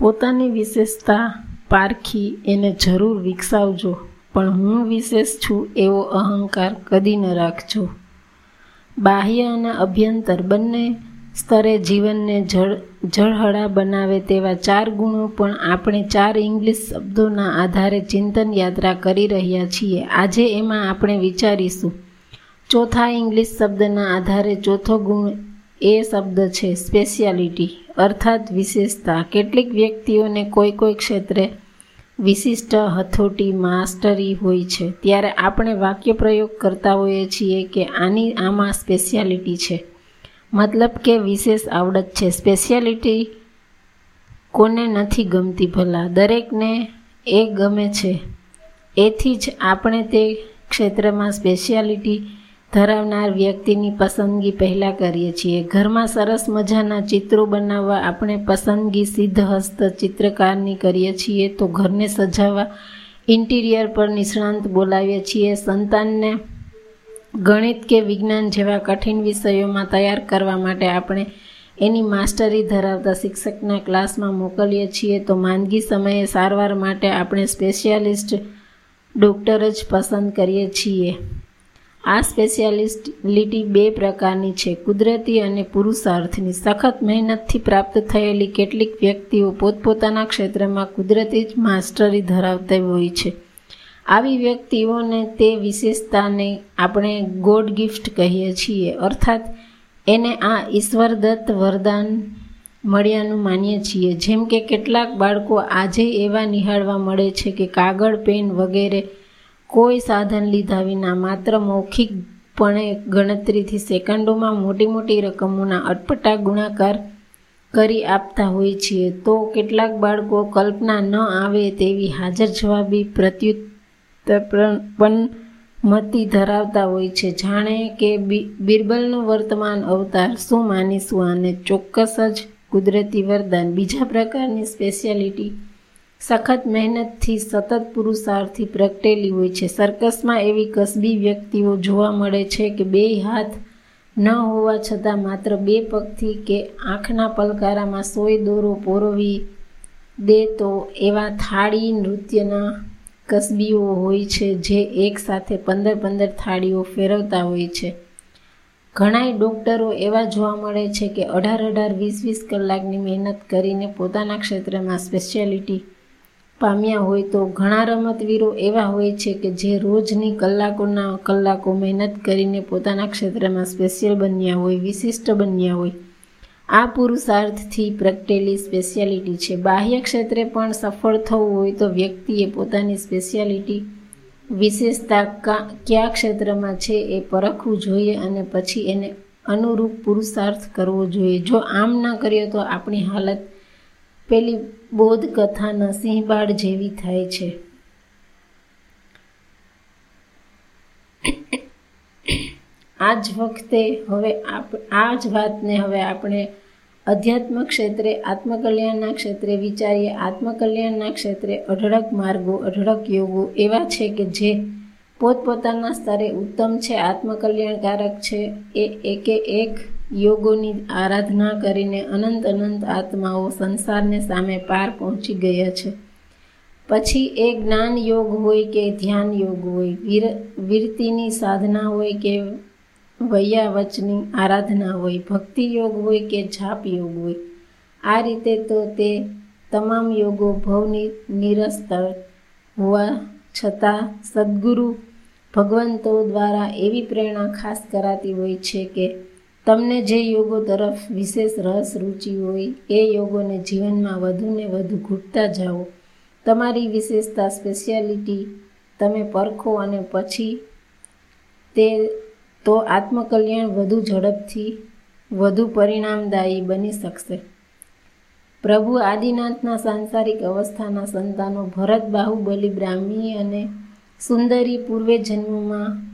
પોતાની વિશેષતા પારખી એને જરૂર વિકસાવજો, પણ હું વિશેષ છું એવો અહંકાર કદી ન રાખજો. બાહ્ય અને અભ્યંતર બંને સ્તરે જીવનને જળ, જળહળા બનાવે તેવા ચાર ગુણો પણ આપણે ચાર ઇંગ્લિશ શબ્દોના આધારે ચિંતન યાત્રા કરી રહ્યા છીએ. આજે એમાં આપણે વિચારીશું. ચોથા ઇંગ્લિશ શબ્દના આધારે ચોથો ગુણ એ શબ્દ છે સ્પેશિયાલિટી અર્થાત વિશેષતા. કેટલીક વ્યક્તિઓને કોઈ કોઈ ક્ષેત્રે વિશિષ્ટ હથોટી, માસ્ટરી હોય છે. ત્યારે આપણે વાક્ય પ્રયોગ કરતા હોઈએ છીએ કે આની આમાં સ્પેશિયાલિટી છે. મતલબ કે વિશેષ આવડત છે. સ્પેશિયાલિટી કોને નથી ગમતી ભલા? દરેકને એ ગમે છે. એથી જ આપણે તે ક્ષેત્રમાં સ્પેશિયાલિટી ધરાવનાર વ્યક્તિની પસંદગી પહેલાં કરીએ છીએ. ઘરમાં સરસ મજાના ચિત્રો બનાવવા આપણે પસંદગી સિદ્ધહસ્ત ચિત્રકારની કરીએ છીએ તો ઘરને સજાવવા, ઇન્ટિરિયર પર નિષ્ણાંત બોલાવીએ છીએ. સંતાનને ગણિત કે વિજ્ઞાન જેવા કઠિન વિષયોમાં તૈયાર કરવા માટે આપણે એની માસ્ટરી ધરાવતા શિક્ષકના ક્લાસમાં મોકલીએ છીએ. તો માંદગી સમયે સારવાર માટે આપણે સ્પેશિયાલિસ્ટ ડૉક્ટર જ પસંદ કરીએ છીએ. આ સ્પેશિયાલિસ્ટિલિટી બે પ્રકારની છે. કુદરતી અને પુરુષાર્થની. સખત મહેનતથી પ્રાપ્ત થયેલી કેટલીક વ્યક્તિઓ પોતપોતાના ક્ષેત્રમાં કુદરતી જ માસ્ટરી ધરાવતી હોય છે. આવી વ્યક્તિઓને તે વિશેષતાને આપણે ગોડ ગિફ્ટ કહીએ છીએ. અર્થાત, એને આ ઈશ્વરદત્ત વરદાન મળ્યાનું માનીએ છીએ. જેમ કે કેટલાક બાળકો આજે એવા નિહાળવા મળે છે કે કાગળ, પેન વગેરે કોઈ સાધન લીધા વિના માત્ર મૌખિકપણે ગણતરીથી સેકન્ડોમાં મોટી મોટી રકમોના અટપટા ગુણાકાર કરી આપતા હોય છીએ, તો કેટલાક બાળકો કલ્પના ન આવે તેવી હાજર જવાબી પ્રત્યુત પણ મતિ ધરાવતા હોય છે. જાણે કે બિરબલનું વર્તમાન અવતાર શું માનીશું? અને ચોક્કસ જ કુદરતી વરદાન. બીજા પ્રકારની સ્પેશિયાલિટી સખત મહેનતથી સતત પુરુષાર્થથી પ્રગટેલી હોય છે. સર્કસમાં એવી કસબી વ્યક્તિઓ જોવા મળે છે કે બે હાથ ન હોવા છતાં માત્ર બે પગથી કે આંખના પલકારામાં સોય દોરો પોરવી દે તો એવા થાળી નૃત્યના કસબીઓ હોય છે જે એકસાથે પંદર પંદર થાળીઓ ફેરવતા હોય છે. ઘણાય ડૉક્ટરો એવા જોવા મળે છે કે અઢાર અઢાર વીસ વીસ કલાકની મહેનત કરીને પોતાના ક્ષેત્રમાં સ્પેશિયાલિટી પામ્યા હોય તો ઘણા રમતવીરો એવા હોય છે કે જે રોજની કલાકોના કલાકો મહેનત કરીને પોતાના ક્ષેત્રમાં સ્પેશિયલ બન્યા હોય, વિશિષ્ટ બન્યા હોય. આ પુરુષાર્થથી પ્રગટેલી સ્પેશિયાલિટી છે. બાહ્ય ક્ષેત્રે પણ સફળ થવું હોય તો વ્યક્તિએ પોતાની સ્પેશિયાલિટી, વિશેષતા કયા ક્ષેત્રમાં છે એ પરખવું જોઈએ અને પછી એને અનુરૂપ પુરુષાર્થ કરવો જોઈએ. જો આમ ન કરીએ તો આપણી હાલત પેલી બોધ કથાના સિંહબાળ જેવી થાય છે. આ જ વખતે હવે આ જ વાતને હવે આપણે અધ્યાત્મ ક્ષેત્રે, આત્મકલ્યાણના ક્ષેત્રે વિચારીએ. આત્મકલ્યાણના ક્ષેત્રે અઢળક માર્ગો, અઢળક યોગો એવા છે કે જે પોતપોતાના સ્તરે ઉત્તમ છે, આત્મકલ્યાણકારક છે. એ એકે એક યોગોની આરાધના કરીને અનંત અનંત આત્માઓ સંસારને સામે પાર પહોંચી ગયા છે. પછી એ જ્ઞાન યોગ હોય કે ધ્યાન યોગ હોય, વીર, વીરતીની સાધના હોય કે વૈયાવચની આરાધના હોય, ભક્તિ યોગ હોય કે જાપ યોગ હોય, આ રીતે તો તે તમામ યોગો ભવની નિરસ્તર હોવા છતાં સદગુરુ ભગવંતો દ્વારા એવી પ્રેરણા ખાસ કરાતી હોય છે કે તમને જે યોગો તરફ વિશેષ રસ, રુચિ હોય, એ યોગોને જીવનમાં વધુને વધુ ઘૂંટતા જાઓ. તમારી વિશેષતા સ્પેશિયાલિટી તમે પરખો અને પછી તે તો આત્મકલ્યાણ વધુ ઝડપથી, વધુ પરિણામદાયી બની શકશે. પ્રભુ આદિનાથના સાંસારિક અવસ્થાના સંતાનો ભરત, બાહુબલી, બ્રાહ્મી અને સુંદરી પૂર્વે જન્મમાં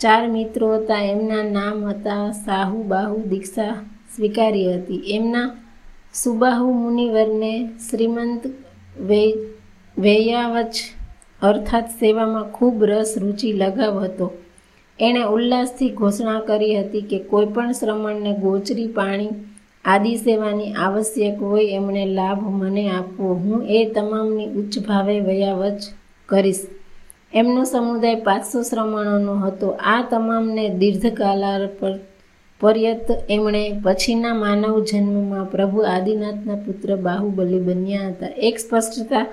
ચાર મિત્રો હતા. એમના નામ હતા સાહુ, બાહુ, દીક્ષા સ્વીકારી હતી. એમના સુબાહુ મુનિવરને શ્રીમંત વૈયાવચ અર્થાત સેવામાં ખૂબ રસ, રુચિ, લગાવ હતો. એણે ઉલ્લાસથી ઘોષણા કરી હતી કે કોઈપણ શ્રમણને ગોચરી પાણી આદિ સેવાની આવશ્યક હોય એમણે લાભ મને આપવો. હું એ તમામની ઉચ્ચ ભાવે વયાવચ કરીશ. એમનો સમુદાય પાંચસો શ્રમણોનો હતો. આ તમામને દીર્ઘકાલાર પર પર્યત એમણે પછીના માનવ જન્મમાં પ્રભુ આદિનાથના પુત્ર બાહુબલી બન્યા હતા. એક સ્પષ્ટતા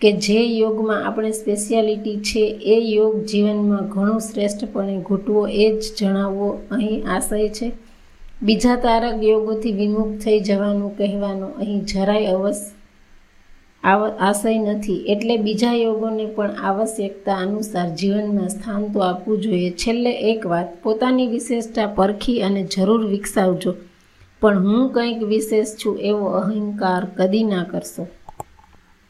કે જે યોગમાં આપણે સ્પેશિયાલિટી છે, એ યોગ જીવનમાં ઘણું શ્રેષ્ઠપણે ઘૂંટવો, એ જ જણાવવો અહીં આશય છે. બીજા તારક યોગોથી વિમુખ થઈ જવાનું કહેવાનો અહીં જરાય અવસ આશય નથી. એટલે બીજા યોગોને પણ આવશ્યકતા અનુસાર જીવનમાં સ્થાન તો આપવું જોઈએ. છેલ્લે એક વાત, પોતાની વિશેષતા પરખી અને જરૂર વિકસાવજો. પણ હું કંઈક વિશેષ છું એવો અહંકાર કદી ના કરશો.